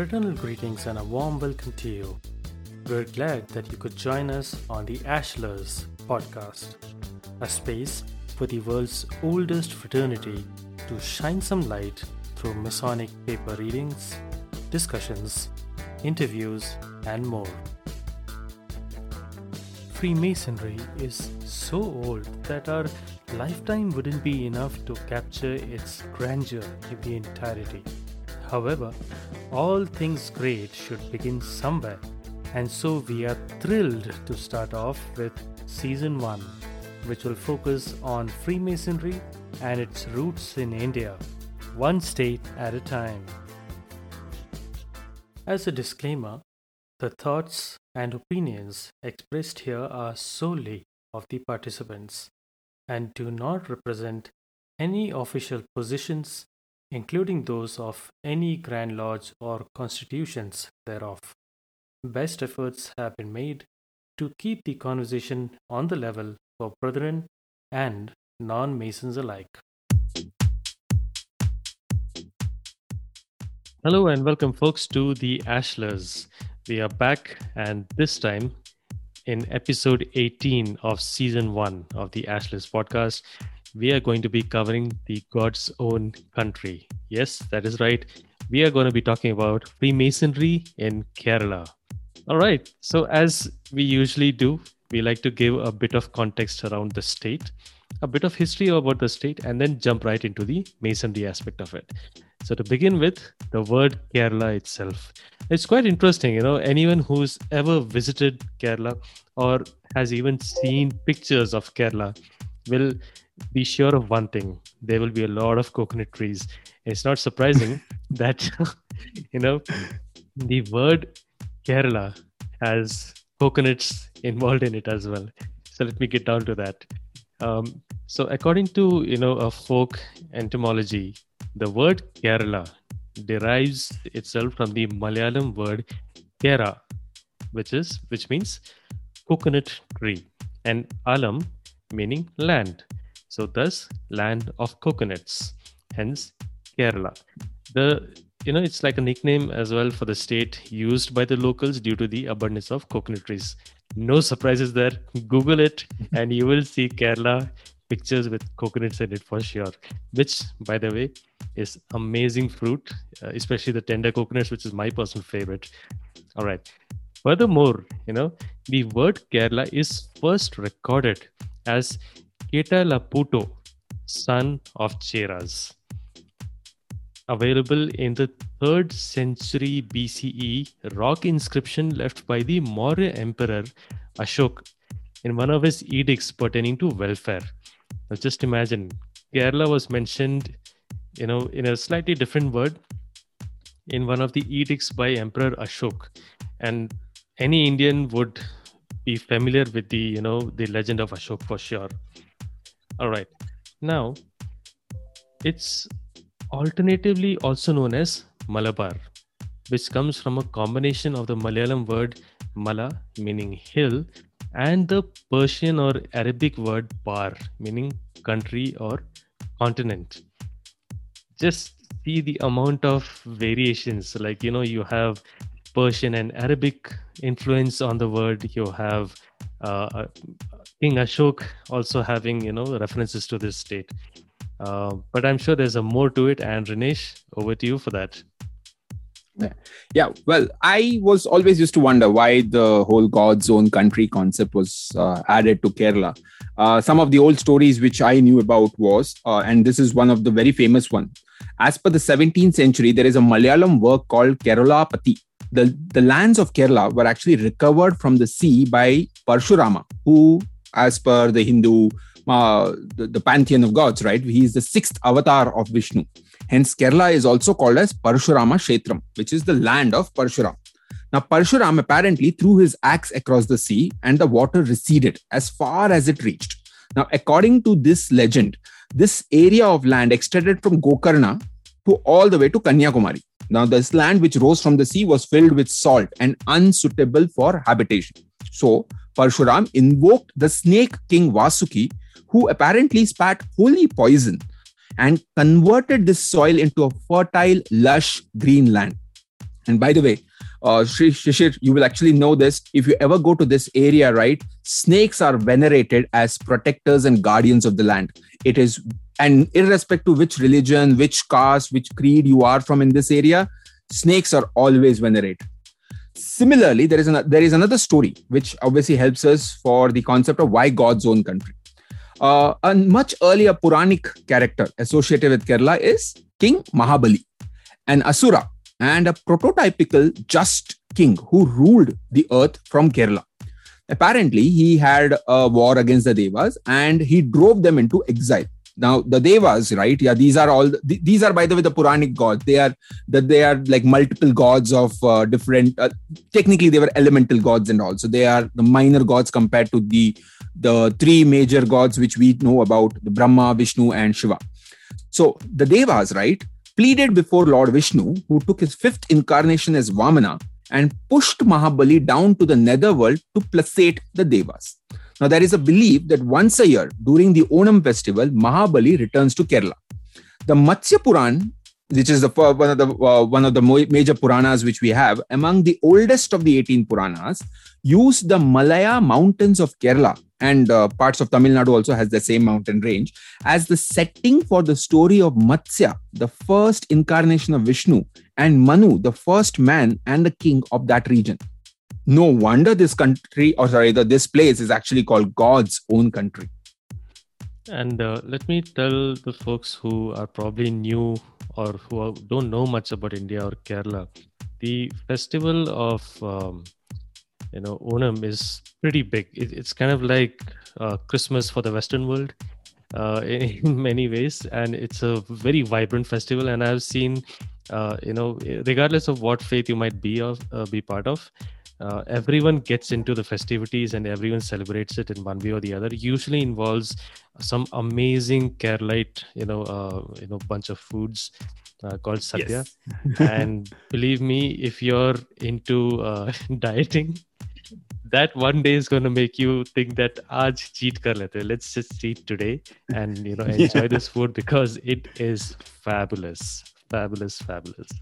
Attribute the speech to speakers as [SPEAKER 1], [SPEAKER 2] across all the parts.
[SPEAKER 1] fraternal greetings and a warm welcome to you. We're glad that you could join us on the Ashlars podcast, a space for the world's oldest fraternity to shine some light through Masonic paper readings, discussions, interviews, and more. Freemasonry is so old that our lifetime wouldn't be enough to capture its grandeur in the entirety. However, all things great should begin somewhere, and so we are thrilled to start off with Season 1, which will focus on Freemasonry and its roots in India, one state at a time. As a disclaimer, the thoughts and opinions expressed here are solely of the participants and do not represent any official positions including those of any Grand Lodge or constitutions thereof. Best efforts have been made to keep the conversation on the level for brethren and non Masons alike. Hello and welcome, folks, to the Ashlars. We are back, and this time in episode 18 of season one of the Ashlars podcast, we are going to be covering the God's own country. Yes, that is right. We are going to be talking about Freemasonry in Kerala. All right. So, as we usually do, we like to give a bit of context around the state, a bit of history about the state, and then jump right into the Masonry aspect of it. So, to begin with, the word Kerala itself. It's quite interesting, you know, anyone who's ever visited Kerala or has even seen pictures of Kerala will be sure of one thing. There will be a lot of coconut trees. It's not surprising that you know the word kerala has coconuts involved in it as well. So let me get down to that. Um, so according to you know a folk entomology the word kerala derives itself from the malayalam word kera which is which means coconut tree and alam meaning land so, thus, land of coconuts, hence Kerala. The you know it's like a nickname as well for the state used by the locals due to the abundance of coconut trees. No surprises there. Google it, and you will see Kerala pictures with coconuts in it for sure. Which, by the way, is amazing fruit, uh, especially the tender coconuts, which is my personal favorite. All right. Furthermore, you know, the word Kerala is first recorded as Ketalaputo, son of Cheras. Available in the 3rd century BCE rock inscription left by the Maurya Emperor Ashok in one of his edicts pertaining to welfare. Now just imagine, Kerala was mentioned, you know, in a slightly different word in one of the edicts by Emperor Ashok. And any Indian would be familiar with the, you know, the legend of Ashok for sure. All right. Now, it's alternatively also known as Malabar, which comes from a combination of the Malayalam word Mala, meaning hill, and the Persian or Arabic word bar meaning country or continent. Just see the amount of variations. Like, you know, you have Persian and Arabic influence on the word, you have uh, King Ashok also having you know references to this state. Uh, but I'm sure there's a more to it. And Rinesh, over to you for that.
[SPEAKER 2] Yeah, well, I was always used to wonder why the whole God's own country concept was uh, added to Kerala. Uh, some of the old stories which I knew about was, uh, and this is one of the very famous one. As per the 17th century, there is a Malayalam work called Kerala Pati. The, the lands of Kerala were actually recovered from the sea by Parshurama, who as per the Hindu, uh, the, the, pantheon of gods, right? He is the sixth avatar of Vishnu. Hence, Kerala is also called as Parshurama Kshetram, which is the land of Parshuram. Now, Parshuram apparently threw his axe across the sea and the water receded as far as it reached. Now, according to this legend, this area of land extended from Gokarna to all the way to Kanyakumari. Now, this land which rose from the sea was filled with salt and unsuitable for habitation. So, Parshuram invoked the snake king Vasuki, who apparently spat holy poison and converted this soil into a fertile, lush green land. And by the way, uh, Shishir, you will actually know this. If you ever go to this area, right, snakes are venerated as protectors and guardians of the land. It is, and irrespective of which religion, which caste, which creed you are from in this area, snakes are always venerated. Similarly, there is an, there is another story which obviously helps us for the concept of why God's own country. Uh, a much earlier Puranic character associated with Kerala is King Mahabali, an Asura and a prototypical just king who ruled the earth from Kerala. Apparently, he had a war against the Devas and he drove them into exile. Now, the Devas, right? Yeah, these are all. These are, by the way, the Puranic gods. They are that they are like multiple gods of uh, different. Uh, technically, they were elemental gods and all. So they are the minor gods compared to the the three major gods which we know about: the Brahma, Vishnu, and Shiva. So the Devas, right? pleaded before Lord Vishnu, who took his fifth incarnation as Vamana and pushed Mahabali down to the netherworld to placate the Devas. Now, there is a belief that once a year during the Onam festival, Mahabali returns to Kerala. The Matsya Puran, which is the one of the uh, one of the major Puranas which we have, among the oldest of the 18 Puranas, use the Malaya mountains of Kerala and uh, parts of Tamil Nadu also has the same mountain range as the setting for the story of Matsya, the first incarnation of Vishnu, and Manu, the first man and the king of that region. No wonder this country, or sorry, this place is actually called God's own country.
[SPEAKER 1] And uh, let me tell the folks who are probably new or who don't know much about India or Kerala, the festival of um, you know onam is pretty big. It, it's kind of like uh, christmas for the western world uh, in many ways. And it's a very vibrant festival. And i've seen uh, you know regardless of what faith you might be of uh, be part of uh, everyone gets into the festivities and everyone celebrates it in one way or the other usually involves some amazing keralite you know uh, you know bunch of foods uh, called Sadhya. Yes. and believe me, if you're into uh, dieting, that one day is going to make you think that aaj cheat kar lete let's just cheat today and you know enjoy yeah. this food because it is fabulous fabulous fabulous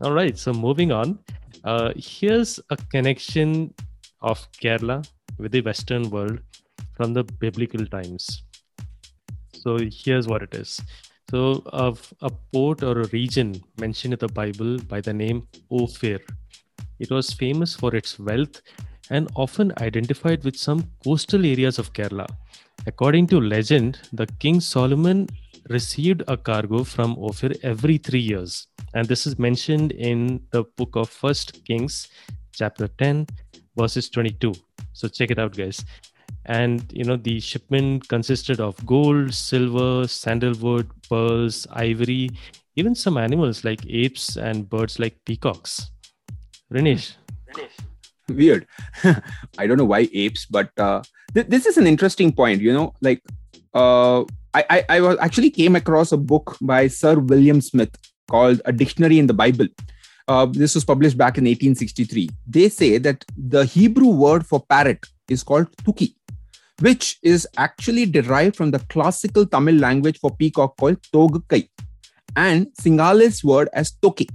[SPEAKER 1] all right so moving on. Uh, here's a connection of kerala with the western world from the biblical times. So here's what it is. So of a port or a region mentioned in the bible by the name ophir. It was famous for its wealth and often identified with some coastal areas of Kerala. According to legend, the King Solomon received a cargo from Ophir every three years. And this is mentioned in the book of First Kings, chapter 10, verses 22. So check it out, guys. And you know, the shipment consisted of gold, silver, sandalwood, pearls, ivory, even some animals like apes and birds like peacocks. Rinesh
[SPEAKER 2] weird i don't know why apes but uh, th- this is an interesting point you know like uh, I, I, I was actually came across a book by sir william smith called a dictionary in the bible uh, this was published back in 1863 they say that the hebrew word for parrot is called tuki which is actually derived from the classical tamil language for peacock called togkai and sinhalese word as toki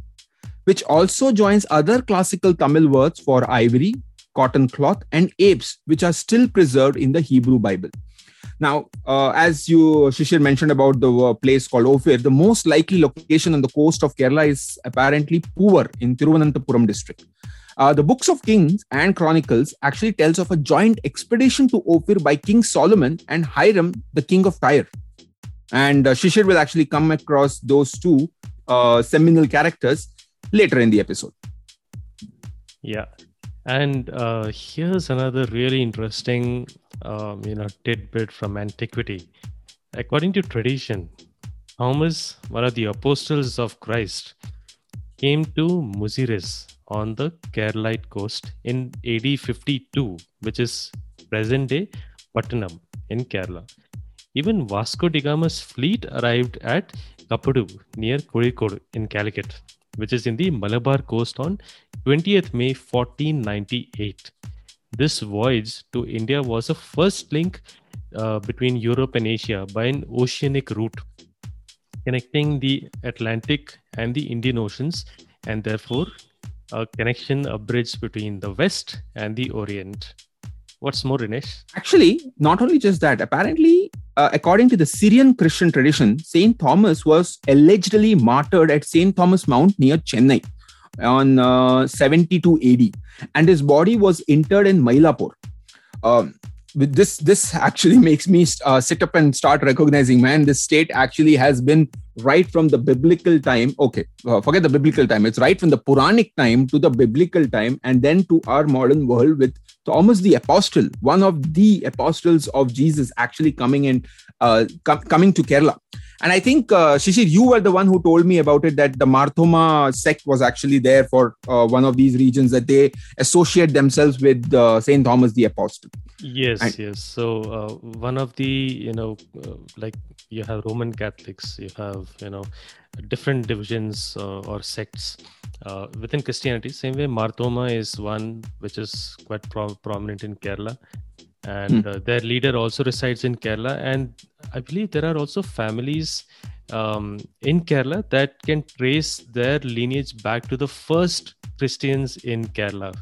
[SPEAKER 2] which also joins other classical Tamil words for ivory, cotton cloth, and apes, which are still preserved in the Hebrew Bible. Now, uh, as you, Shishir, mentioned about the uh, place called Ophir, the most likely location on the coast of Kerala is apparently Poovar in Thiruvananthapuram district. Uh, the books of Kings and Chronicles actually tells of a joint expedition to Ophir by King Solomon and Hiram, the king of Tyre. And uh, Shishir will actually come across those two uh, seminal characters later in the episode.
[SPEAKER 1] Yeah. And uh, here's another really interesting, um, you know, tidbit from antiquity. According to tradition, Thomas, one of the apostles of Christ, came to Muziris on the Keralite coast in AD 52, which is present day Pattanam in Kerala. Even Vasco da Gama's fleet arrived at Kapadu near Kozhikode in Calicut which is in the Malabar coast on 20th May 1498. This voyage to India was the first link uh, between Europe and Asia by an oceanic route connecting the Atlantic and the Indian Oceans, and therefore a connection, a bridge between the West and the Orient. What's more, Rinesh?
[SPEAKER 2] Actually, not only just that, apparently, uh, according to the Syrian Christian tradition, Saint Thomas was allegedly martyred at Saint Thomas Mount near Chennai on uh, 72 AD, and his body was interred in Mylapore. Um, this this actually makes me uh, sit up and start recognizing man this state actually has been right from the biblical time. Okay uh, forget the biblical time. It's right from the puranic time to the biblical time and then to our modern world with thomas the apostle one of the apostles of jesus actually coming in uh, com- coming to kerala and I think, uh, Shishir, you were the one who told me about it that the Marthoma sect was actually there for uh, one of these regions that they associate themselves with uh, Saint Thomas the Apostle.
[SPEAKER 1] Yes, and, yes. So uh, one of the, you know, uh, like you have Roman Catholics, you have, you know, different divisions uh, or sects uh, within Christianity. Same way, Marthoma is one which is quite pro- prominent in Kerala and hmm. uh, their leader also resides in Kerala. And I believe there are also families um, in Kerala that can trace their lineage back to the first Christians in Kerala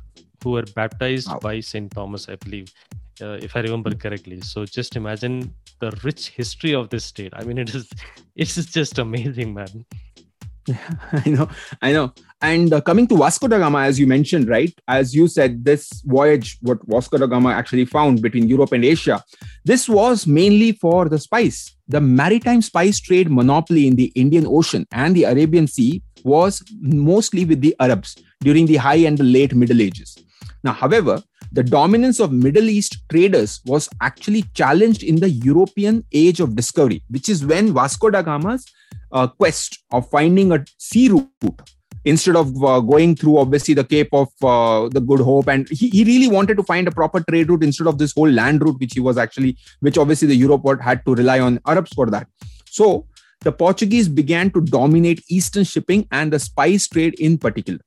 [SPEAKER 1] who were baptized wow. by Saint Thomas, I believe, uh, if I remember correctly. So just imagine the rich history of this state. I mean, it is it is just amazing, man.
[SPEAKER 2] I know, I know. And uh, coming to Vasco da Gama, as you mentioned, right? As you said, this voyage, what Vasco da Gama actually found between Europe and Asia, this was mainly for the spice. The maritime spice trade monopoly in the Indian Ocean and the Arabian Sea was mostly with the Arabs during the high and the late Middle Ages. Now, however, the dominance of Middle East traders was actually challenged in the European age of discovery, which is when Vasco da Gama's uh, quest of finding a sea route instead of uh, going through obviously the cape of uh, the good hope and he, he really wanted to find a proper trade route instead of this whole land route which he was actually which obviously the europe had to rely on arabs for that. So the portuguese began to dominate eastern shipping and the spice trade in particular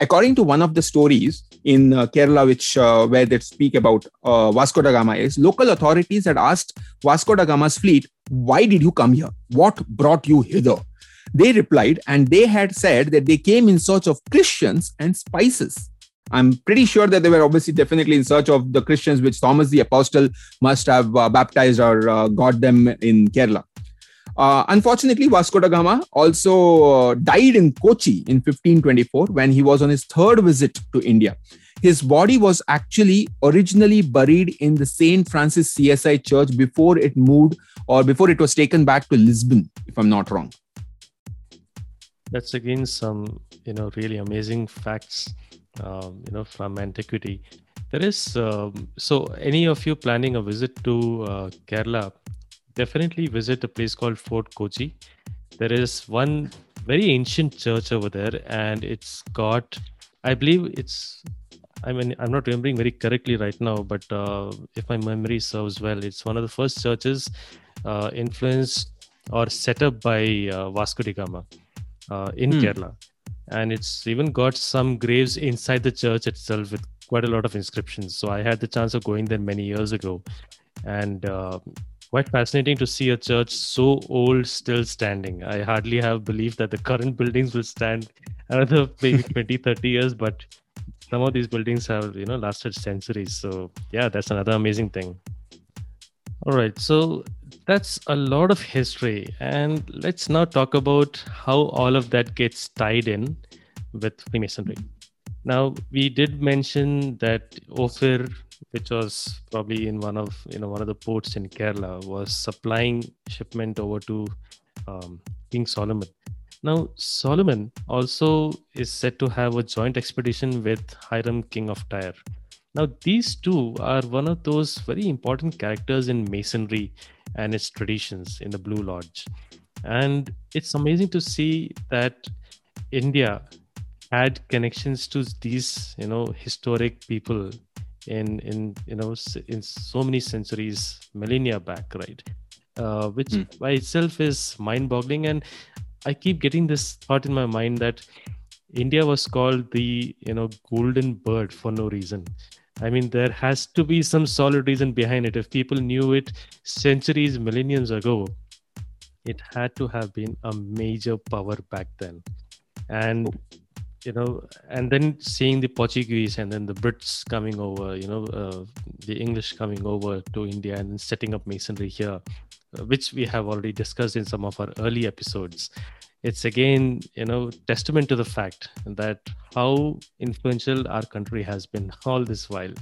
[SPEAKER 2] according to one of the stories in uh, Kerala, which uh, where they speak about uh, Vasco da Gama, is local authorities had asked Vasco da Gama's fleet, "Why did you come here? What brought you hither?" They replied, and they had said that they came in search of Christians and spices. I'm pretty sure that they were obviously definitely in search of the Christians, which Thomas the Apostle must have uh, baptized or uh, got them in Kerala. Uh, unfortunately, Vasco da Gama also uh, died in Kochi in 1524 when he was on his third visit to India. His body was actually originally buried in the St. Francis CSI church before it moved or before it was taken back to Lisbon, if I'm not wrong.
[SPEAKER 1] That's again some, you know, really amazing facts, um, you know, from antiquity. There is, um, so any of you planning a visit to uh, Kerala, definitely visit a place called Fort Kochi. There is one very ancient church over there, and it's got, I believe it's, I mean, I'm not remembering very correctly right now, but uh, if my memory serves well, it's one of the first churches uh, influenced or set up by uh, Vasco da Gama uh, in hmm. Kerala. And it's even got some graves inside the church itself with quite a lot of inscriptions. So I had the chance of going there many years ago. And uh, quite fascinating to see a church so old still standing. I hardly have believed that the current buildings will stand another maybe 20, 30 years, but some of these buildings have, you know, lasted centuries. So yeah, that's another amazing thing. All right. So that's a lot of history. And let's now talk about how all of that gets tied in with Freemasonry. Now, we did mention that Ophir which was probably in one of you know one of the ports in Kerala, was supplying shipment over to um, King Solomon. Now Solomon also is said to have a joint expedition with Hiram, king of Tyre. Now these two are one of those very important characters in Masonry and its traditions in the Blue Lodge, and it's amazing to see that India had connections to these you know historic people in in you know in so many centuries millennia back right? Uh, which mm. by itself is mind boggling and i keep getting this thought in my mind that india was called the you know golden bird for no reason. I mean there has to be some solid reason behind it. If people knew it centuries millenniums ago it had to have been a major power back then. And you know, and then seeing the Portuguese and then the Brits coming over, you know, uh, the English coming over to India and setting up masonry here, uh, which we have already discussed in some of our early episodes. It's again, you know, testament to the fact that how influential our country has been all this while.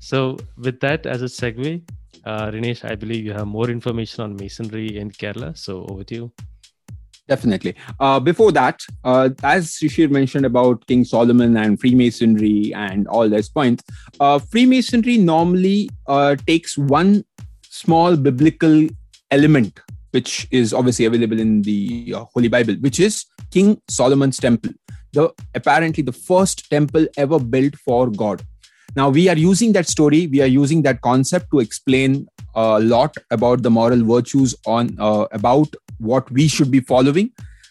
[SPEAKER 1] So, with that as a segue, uh, Rinesh, I believe you have more information on masonry in Kerala. So, over to you.
[SPEAKER 2] Definitely. Uh, before that, uh, as Shishir mentioned about King Solomon and Freemasonry and all those points, uh, Freemasonry normally uh, takes one small biblical element, which is obviously available in the uh, Holy Bible, which is King Solomon's temple, the apparently the first temple ever built for God. Now we are using that story, we are using that concept to explain a lot about the moral virtues on uh, about what we should be following.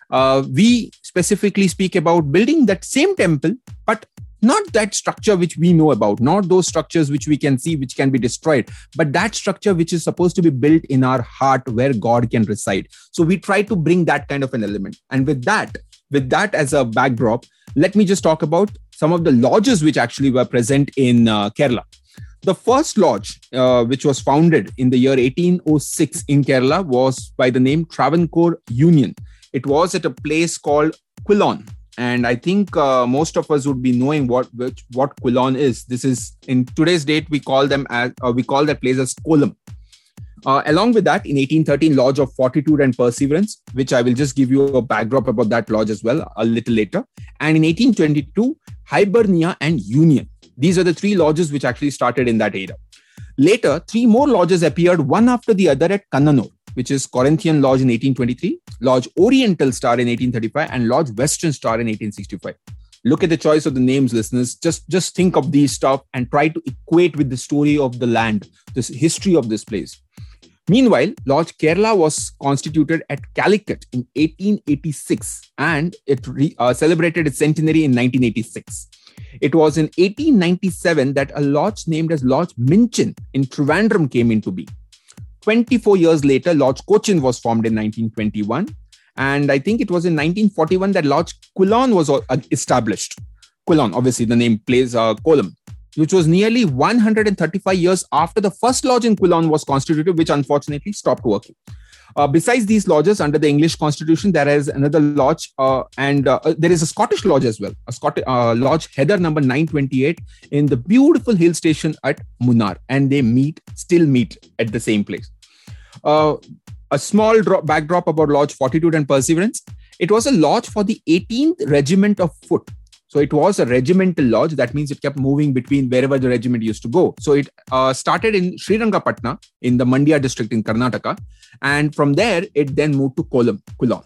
[SPEAKER 2] Uh, we specifically speak about building that same temple, but not that structure which we know about, not those structures which we can see, which can be destroyed, but that structure which is supposed to be built in our heart where God can reside. So we try to bring that kind of an element. And with that, with that as a backdrop, let me just talk about some of the lodges which actually were present in uh, Kerala. The first lodge, uh, which was founded in the year 1806 in Kerala, was by the name Travancore Union. It was at a place called Quilon. And I think uh, most of us would be knowing what which, what Quilon is. This is in today's date we call them as uh, we call that place as Kollam. Uh, along with that, in 1813, Lodge of Fortitude and Perseverance, which I will just give you a backdrop about that lodge as well a little later. And in 1822, Hibernia and Union. These are the three lodges which actually started in that era. Later, three more lodges appeared one after the other at Kannanur, which is Corinthian Lodge in 1823, Lodge Oriental Star in 1835, and Lodge Western Star in 1865. Look at the choice of the names, listeners. Just, just think of these stuff and try to equate with the story of the land, this history of this place. Meanwhile, Lodge Kerala was constituted at Calicut in 1886 and it re, uh, celebrated its centenary in 1986. It was in 1897 that a lodge named as Lodge Minchin in Trivandrum came into being. 24 years later, Lodge Cochin was formed in 1921. And I think it was in 1941 that Lodge Quilon was uh, established. Quilon, obviously, the name plays uh, column, which was nearly 135 years after the first lodge in Quilon was constituted, which unfortunately stopped working. Uh, besides these lodges under the English Constitution, there is another lodge, uh, and uh, there is a Scottish lodge as well, a Scottish uh, lodge, Heather number 928, in the beautiful hill station at Munnar, and they meet, still meet at the same place. Uh, a small drop, backdrop about Lodge Fortitude and Perseverance. It was a lodge for the 18th Regiment of Foot, so it was a regimental lodge. That means it kept moving between wherever the regiment used to go. So it uh, started in Srirangapatna in the Mandya district in Karnataka. And from there, it then moved to Kollam, Kulon.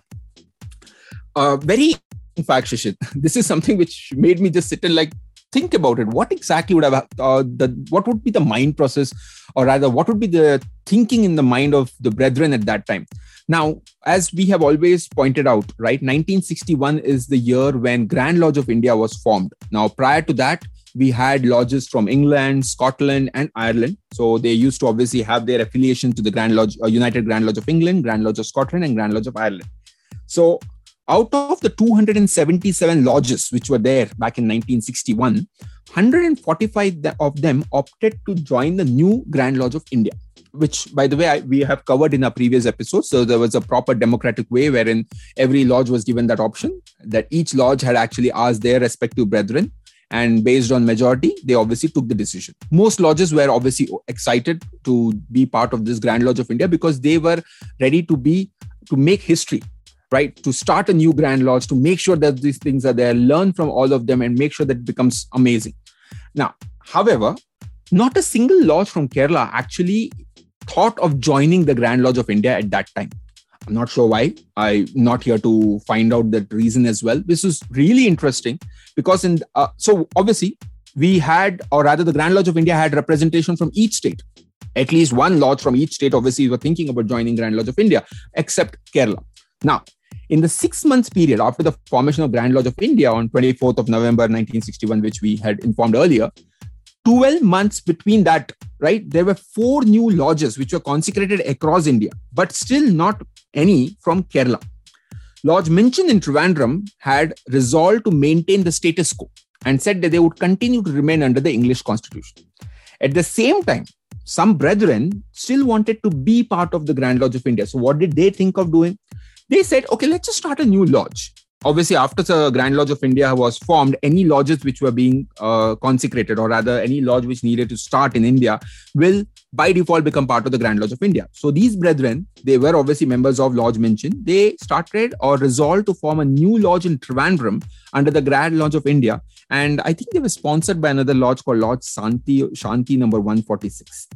[SPEAKER 2] Uh, very, in fact, Shishir, this is something which made me just sit and like think about it. What exactly would have uh, the what would be the mind process, or rather, what would be the thinking in the mind of the brethren at that time? Now, as we have always pointed out, right, 1961 is the year when Grand Lodge of India was formed. Now, prior to that, we had lodges from England, Scotland, and Ireland. So they used to obviously have their affiliation to the Grand Lodge, uh, United Grand Lodge of England, Grand Lodge of Scotland, and Grand Lodge of Ireland. So out of the 277 lodges which were there back in 1961, 145 of them opted to join the new Grand Lodge of India which by the way I, we have covered in our previous episode so there was a proper democratic way wherein every lodge was given that option that each lodge had actually asked their respective brethren. And based on majority they obviously took the decision. Most lodges were obviously excited to be part of this grand lodge of india because they were ready to be to make history right to start a new grand lodge to make sure that these things are there learn from all of them and make sure that it becomes amazing now however not a single lodge from kerala actually thought of joining the Grand Lodge of India at that time. I'm not sure why. I'm not here to find out that reason as well. This is really interesting because in uh, so obviously we had, or rather, the Grand Lodge of India had representation from each state. At least one lodge from each state, obviously, were thinking about joining Grand Lodge of India, except Kerala. Now, in the six months period after the formation of Grand Lodge of India on 24th of November 1961, which we had informed earlier, 12 months between that, right? There were four new lodges which were consecrated across India, but still not any from Kerala. Lodge Minchin in Trivandrum had resolved to maintain the status quo and said that they would continue to remain under the English constitution. At the same time, some brethren still wanted to be part of the Grand Lodge of India. So, what did they think of doing? They said, okay, let's just start a new lodge. Obviously after the grand lodge of india was formed any lodges which were being uh, consecrated or rather any lodge which needed to start in india will by default become part of the grand lodge of india. So these brethren they were obviously members of lodge minchin they started or resolved to form a new lodge in trivandrum under the grand lodge of india and i think they were sponsored by another lodge called lodge shanti shanti number 146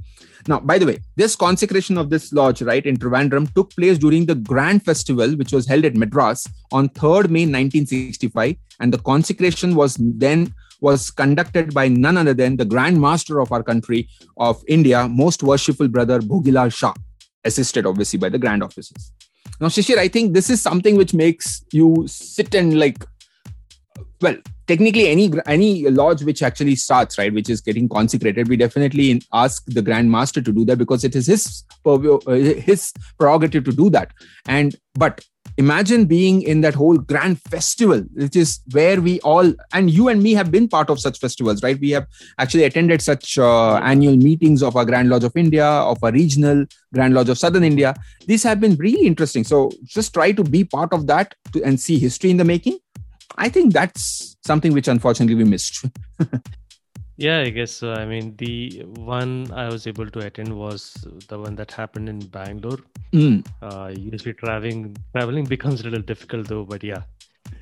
[SPEAKER 2] now, by the way, this consecration of this lodge, right, in Trivandrum took place during the grand festival, which was held at Madras on 3rd May 1965. And the consecration was then was conducted by none other than the Grand Master of our country of India, most worshipful brother Bhogilal Shah, assisted obviously by the grand officers. Now, Shishir, I think this is something which makes you sit and like well technically any any lodge which actually starts right which is getting consecrated we definitely ask the grand master to do that because it is his uh, his prerogative to do that. And but imagine being in that whole grand festival which is where we all and you and me have been part of such festivals right? We have actually attended such uh, annual meetings of our grand lodge of india of our regional grand lodge of southern india. These have been really interesting. So just try to be part of that to, and see history in the making I think that's something which unfortunately we missed.
[SPEAKER 1] yeah, I guess so. I mean, the one I was able to attend was the one that happened in Bangalore. Mm. Uh, usually, traveling traveling becomes a little difficult though. But yeah,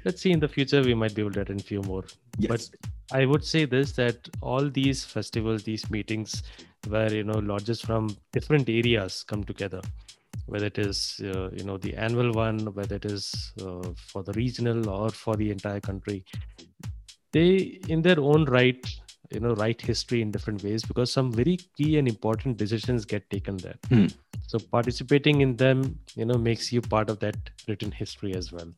[SPEAKER 1] let's see in the future we might be able to attend a few more. Yes. But I would say this that all these festivals, these meetings, where you know lodges from different areas come together whether it is uh, you know the annual one whether it is uh, for the regional or for the entire country they in their own right you know write history in different ways because some very key and important decisions get taken there hmm. so participating in them you know makes you part of that written history as well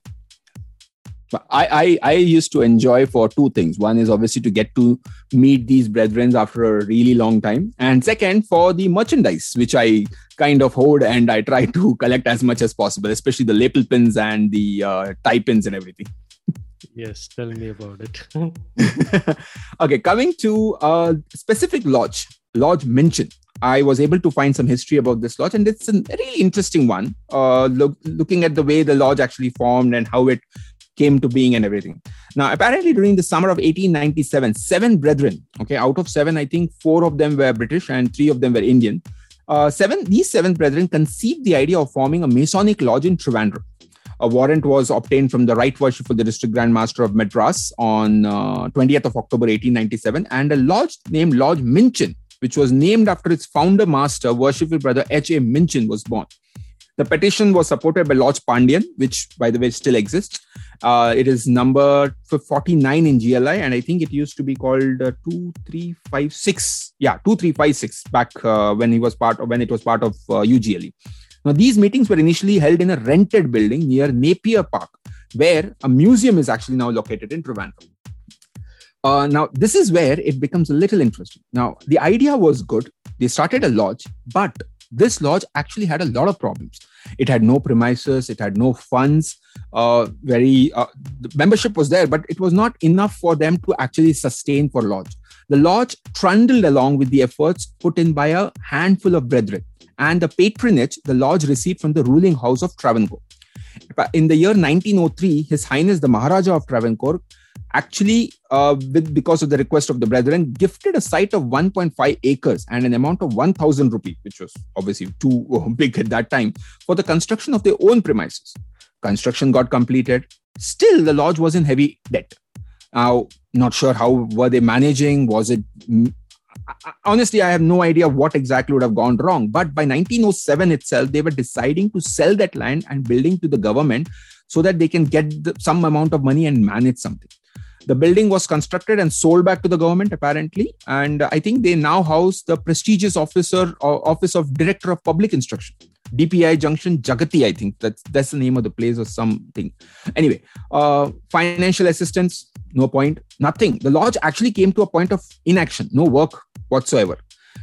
[SPEAKER 2] I, I, I used to enjoy for two things. One is obviously to get to meet these brethren after a really long time, and second for the merchandise, which I kind of hoard and I try to collect as much as possible, especially the lapel pins and the uh, tie pins and everything.
[SPEAKER 1] Yes, tell me about it.
[SPEAKER 2] okay, coming to a specific lodge, Lodge Minchin. I was able to find some history about this lodge, and it's a really interesting one. Uh, look, looking at the way the lodge actually formed and how it came to being and everything. Now, apparently, during the summer of 1897, seven brethren, okay, out of seven, I think four of them were British and three of them were Indian. Uh, seven, these seven brethren conceived the idea of forming a Masonic lodge in Trivandrum. A warrant was obtained from the Right Worshipful the District Grand Master of Madras on uh, 20th of October 1897, and a lodge named Lodge Minchin, which was named after its founder master, Worshipful Brother H. A. Minchin, was born. The petition was supported by Lodge Pandian, which, by the way, still exists. Uh, it is number 49 in GLI, and I think it used to be called uh, 2356. Yeah, 2356 back uh, when he was part of, when it was part of uh, UGLE. Now, these meetings were initially held in a rented building near Napier Park, where a museum is actually now located in Trivandrum. Uh, now, this is where it becomes a little interesting. Now, the idea was good. They started a lodge, but this lodge actually had a lot of problems. It had no premises, it had no funds. Uh, very uh, membership was there, but it was not enough for them to actually sustain for lodge. The lodge trundled along with the efforts put in by a handful of brethren and the patronage the lodge received from the ruling house of Travancore. In the year 1903, His Highness the Maharaja of Travancore actually, uh, with because of the request of the brethren, gifted a site of 1.5 acres and an amount of 1,000 rupee, which was obviously too uh, big at that time, for the construction of their own premises. Construction got completed. Still, the lodge was in heavy debt. Now, not sure how were they managing. Was it honestly, I have no idea what exactly would have gone wrong. But by 1907 itself, they were deciding to sell that land and building to the government so that they can get the, some amount of money and manage something. The building was constructed and sold back to the government, apparently. And I think they now house the prestigious officer uh, office of director of public instruction. DPI Junction, Jagati, I think that's that's the name of the place or something. Anyway, uh, financial assistance, no point, nothing. The lodge actually came to a point of inaction, no work whatsoever.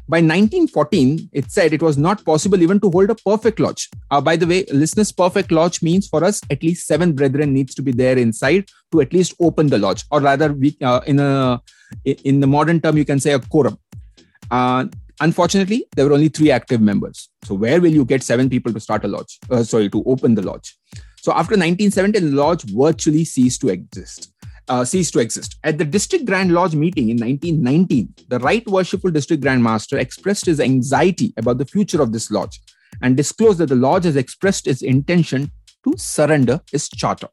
[SPEAKER 2] By 1914, it said it was not possible even to hold a perfect lodge. Uh, by the way, listeners, perfect lodge means for us at least seven brethren needs to be there inside to at least open the lodge, or rather, we uh, in a in the modern term you can say a quorum. Uh, unfortunately, there were only three active members. So where will you get seven people to start a lodge? Uh, sorry, to open the lodge. So after 1917, the lodge virtually ceased to exist uh, ceased to exist. At the District Grand Lodge meeting in 1919, the Right Worshipful District Grand Master expressed his anxiety about the future of this lodge and disclosed that the lodge has expressed its intention to surrender its charter.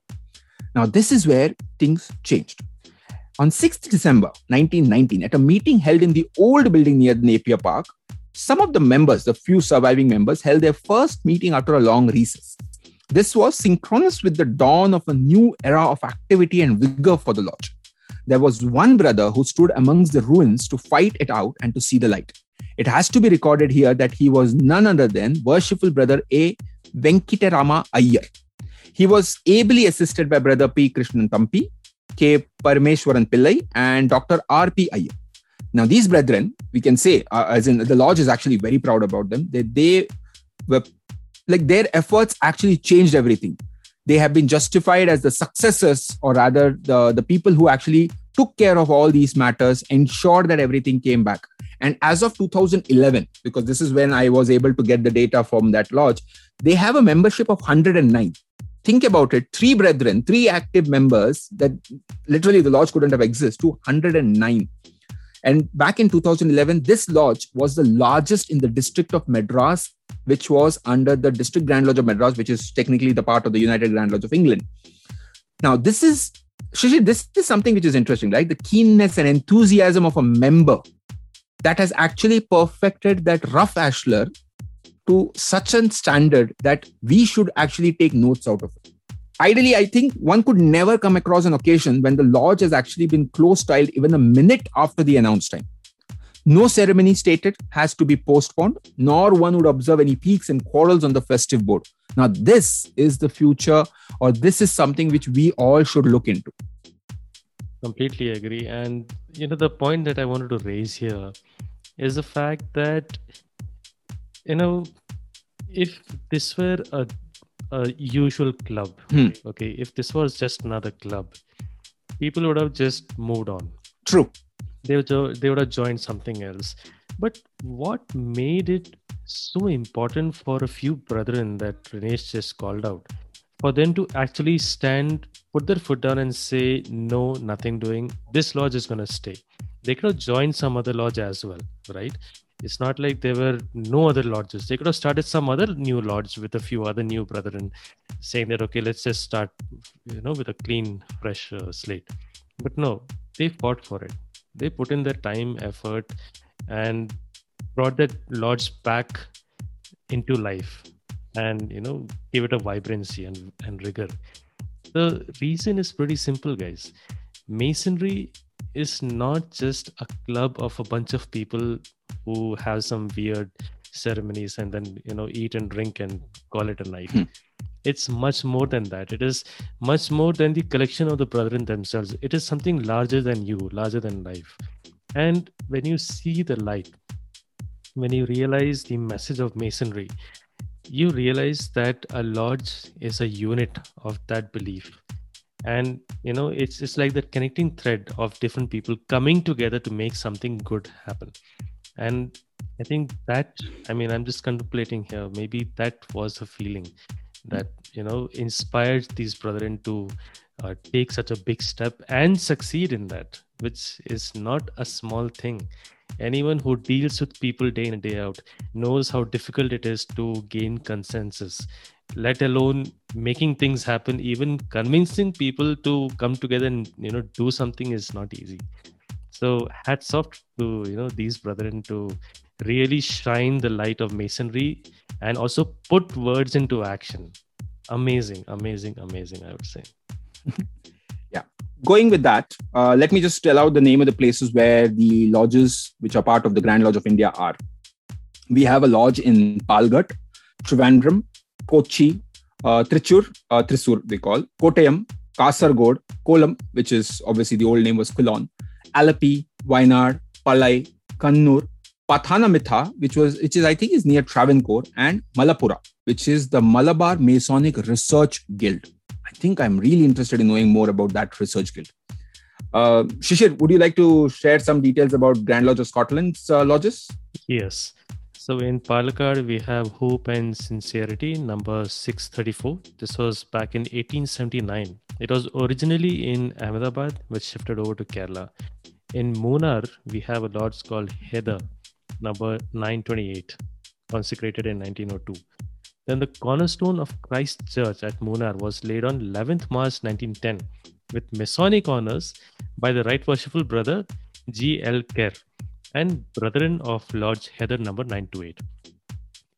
[SPEAKER 2] Now, this is where things changed. On 6th December 1919, at a meeting held in the old building near Napier Park, some of the members, the few surviving members, held their first meeting after a long recess. This was synchronous with the dawn of a new era of activity and vigor for the lodge. There was one brother who stood amongst the ruins to fight it out and to see the light. It has to be recorded here that he was none other than worshipful brother A. Venkitarama Ayyar. He was ably assisted by brother P. Krishnan Tampi, K. Parameshwaran Pillai, and Dr. R. P. Ayyar. Now, these brethren, we can say, uh, as in the lodge is actually very proud about them, that they were like their efforts actually changed everything. They have been justified as the successors or rather the the people who actually took care of all these matters ensured that everything came back. And as of 2011 because this is when i was able to get the data from that lodge they have a membership of 109 think about it three brethren three active members that literally the lodge couldn't have existed to 109 and back in 2011, this lodge was the largest in the district of Madras, which was under the District Grand Lodge of Madras, which is technically the part of the United Grand Lodge of England. Now, this is, Shishir, this is something which is interesting, right? The keenness and enthusiasm of a member that has actually perfected that rough ashlar to such a standard that we should actually take notes out of it ideally, I think one could never come across an occasion when the lodge has actually been closed styled even a minute after the announced time. No ceremony stated has to be postponed, nor one would observe any piques and quarrels on the festive board. Now, this is the future, or this is something which we all should look into.
[SPEAKER 1] Completely agree. And, you know, the point that I wanted to raise here is the fact that, you know, if this were a a usual club. Hmm. Okay, if this was just another club, people would have just moved on.
[SPEAKER 2] True.
[SPEAKER 1] They would they would have joined something else. But what made it so important for a few brethren that Rinesh just called out, for them to actually stand, put their foot down, and say, "No, nothing doing. This lodge is gonna stay." They could have joined some other lodge as well, right? it's not like there were no other lodges they could have started some other new lodge with a few other new brethren saying that okay let's just start you know with a clean fresh uh, slate but no they fought for it they put in their time effort and brought that lodge back into life and you know give it a vibrancy and, and rigor. The reason is pretty simple guys. Masonry is not just a club of a bunch of people who have some weird ceremonies and then you know eat and drink and call it a night. Hmm. It's much more than that. It is much more than the collection of the brethren themselves. It is something larger than you larger than life. And when you see the light when you realize the message of masonry you realize that a lodge is a unit of that belief. And you know it's it's like that connecting thread of different people coming together to make something good happen. And i think that i mean i'm just contemplating here. Maybe that was a feeling that you know inspired these brethren to uh, take such a big step and succeed in that which is not a small thing. Anyone who deals with people day in and day out knows how difficult it is to gain consensus let alone making things happen even convincing people to come together and you know do something is not easy. So hats off to you know these brethren to really shine the light of masonry and also put words into action. Amazing amazing amazing i would say.
[SPEAKER 2] Yeah. Going with that uh, let me just tell out the name of the places where the lodges which are part of the grand lodge of india are. We have a lodge in palghat trivandrum Kochi, uh, Trichur, uh, Thrissur, they call, Kottayam, Kasargod, Kollam, which is obviously the old name was Kulon, Alleppey, Wayanad, Palai, Kannur, Pathanamitha, which was which is I think is near Travancore, and Malapura, which is the Malabar Masonic Research Guild. I think I'm really interested in knowing more about that research guild. Uh, Shishir, would you like to share some details about Grand Lodge of Scotland's uh, lodges?
[SPEAKER 1] Yes. So in Palakkad, we have Hope and Sincerity, number 634. This was back in 1879. It was originally in Ahmedabad, which shifted over to Kerala. In Munnar, we have a lodge called Heather, number 928, consecrated in 1902. Then the cornerstone of Christ Church at Munnar was laid on 11th March 1910 with Masonic honors by the Right Worshipful Brother G. L. Kerr and Brethren of Lodge Heather number 928.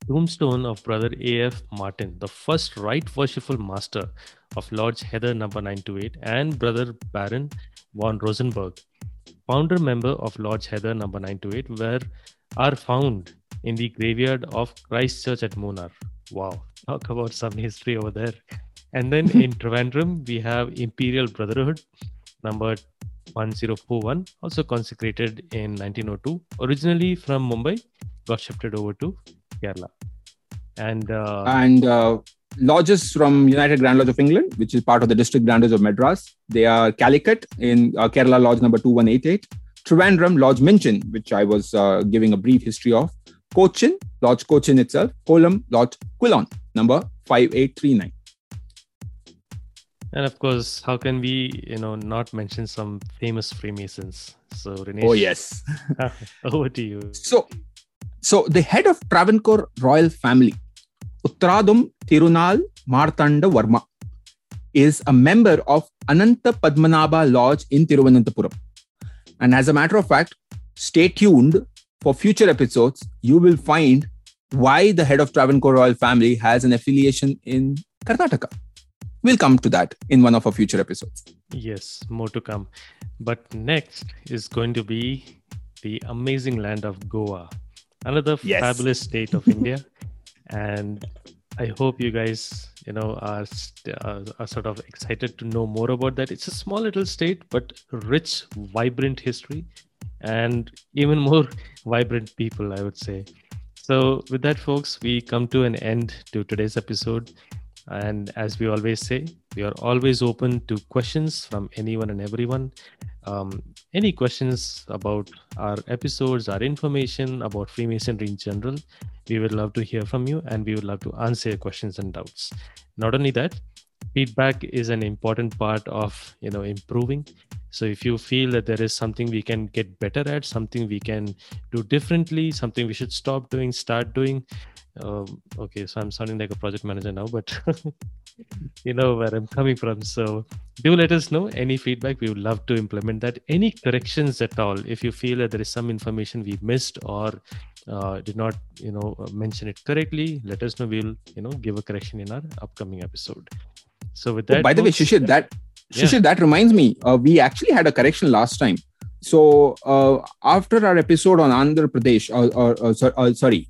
[SPEAKER 1] Tombstone of Brother A. F. Martin, the first Right Worshipful Master of Lodge Heather number 928, and Brother Baron von Rosenberg, founder member of Lodge Heather number 928, were are found in the graveyard of Christ Church at Munnar. Wow, talk about some history over there. And then in Trivandrum, we have Imperial Brotherhood, number 1041, also consecrated in 1902. Originally from Mumbai, got shifted over to Kerala. And uh,
[SPEAKER 2] and uh, lodges from United Grand Lodge of England, which is part of the District Grand Lodge of Madras. They are Calicut in uh, Kerala Lodge number 2188, Trivandrum Lodge Minchin, which I was uh, giving a brief history of, Cochin, Lodge Cochin itself, Kollam, Lodge Quilon, number 5839.
[SPEAKER 1] And of course, how can we, you know, not mention some famous Freemasons? So, Rinesh,
[SPEAKER 2] oh yes,
[SPEAKER 1] over to you.
[SPEAKER 2] So, so the head of Travancore royal family, Uthradom Thirunal Marthanda Varma, is a member of Ananta Padmanabha Lodge in Tiruvananthapuram. And as a matter of fact, stay tuned for future episodes. You will find why the head of Travancore royal family has an affiliation in Karnataka. We'll come to that in one of our future episodes.
[SPEAKER 1] Yes, more to come. But next is going to be the amazing land of Goa, another
[SPEAKER 2] Yes.
[SPEAKER 1] fabulous state of India. And I hope you guys, you know, are, uh, are sort of excited to know more about that. It's a small little state, but rich, vibrant history, and even more vibrant people, I would say. So, with that, folks, we come to an end to today's episode. And as we always say, we are always open to questions from anyone and everyone. Um, any questions about our episodes, our information about Freemasonry in general, we would love to hear from you and we would love to answer your questions and doubts. Not only that, feedback is an important part of you know improving so if you feel that there is something we can get better at something we can do differently something we should stop doing start doing um, okay so i'm sounding like a project manager now but you know where i'm coming from so do let us know any feedback we would love to implement that any corrections at all if you feel that there is some information we missed or uh, did not you know mention it correctly let us know we'll you know give a correction in our upcoming episode so with that
[SPEAKER 2] Oh, by the way,
[SPEAKER 1] folks-
[SPEAKER 2] Shishir, that
[SPEAKER 1] Yeah.
[SPEAKER 2] Shishir, that reminds me. Uh, we actually had a correction last time. So uh, after our episode on Andhra Pradesh, or, or, or so- uh, sorry,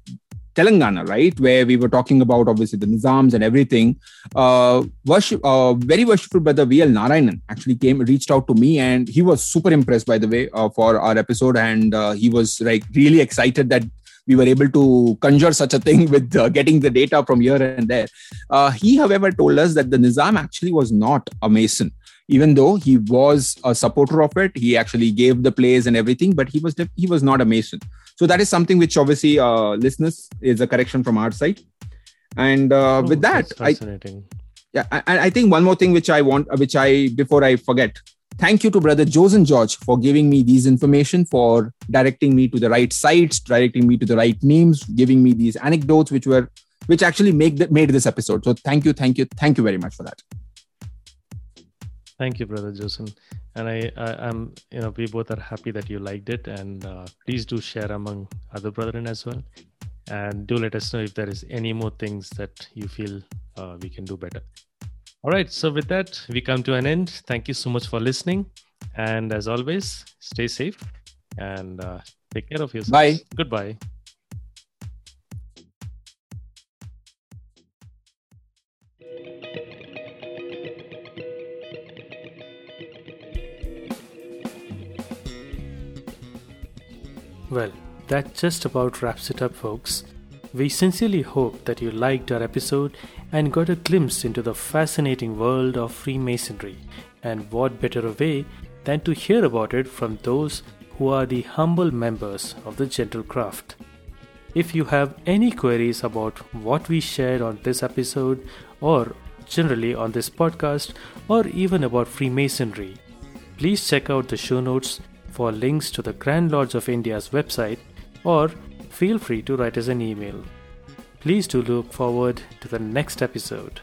[SPEAKER 2] Telangana, right, where we were talking about obviously the Nizams and everything. Uh, worship, uh, very worshipful brother VL Narayanan actually came, reached out to me, and he was super impressed, by the way, uh, for our episode, and uh, he was like really excited that we were able to conjure such a thing with uh, getting the data from here and there. Uh, he, however, told us that the Nizam actually was not a Mason, even though he was a supporter of it. He actually gave the plays and everything, but he was he was not a Mason. So that is something which obviously, uh, listeners, is a correction from our side. And uh,
[SPEAKER 1] Oh,
[SPEAKER 2] with that, I
[SPEAKER 1] fascinating
[SPEAKER 2] yeah, and I think one more thing which I want, which I before I forget, thank you to brother Joseph George for giving me these information, for directing me to the right sites, directing me to the right names, giving me these anecdotes, which were which actually make that made this episode. So thank you, thank you, thank you very much for that.
[SPEAKER 1] Thank you, brother Joseph. And I, I, I'm, you know, we both are happy that you liked it, and uh, please do share among other brethren as well. And do let us know if there is any more things that you feel uh, we can do better. All right. So with that, we come to an end. Thank you so much for listening, and as always, stay safe and uh, take care of yourself.
[SPEAKER 2] Bye.
[SPEAKER 1] Goodbye. That just about wraps it up, folks. We sincerely hope that you liked our episode and got a glimpse into the fascinating world of Freemasonry. And what better way than to hear about it from those who are the humble members of the gentle craft. If you have any queries about what we shared on this episode, or generally on this podcast, or even about Freemasonry, please check out the show notes for links to the Grand Lodge of India's website, or feel free to write us an email. Please do look forward to the next episode.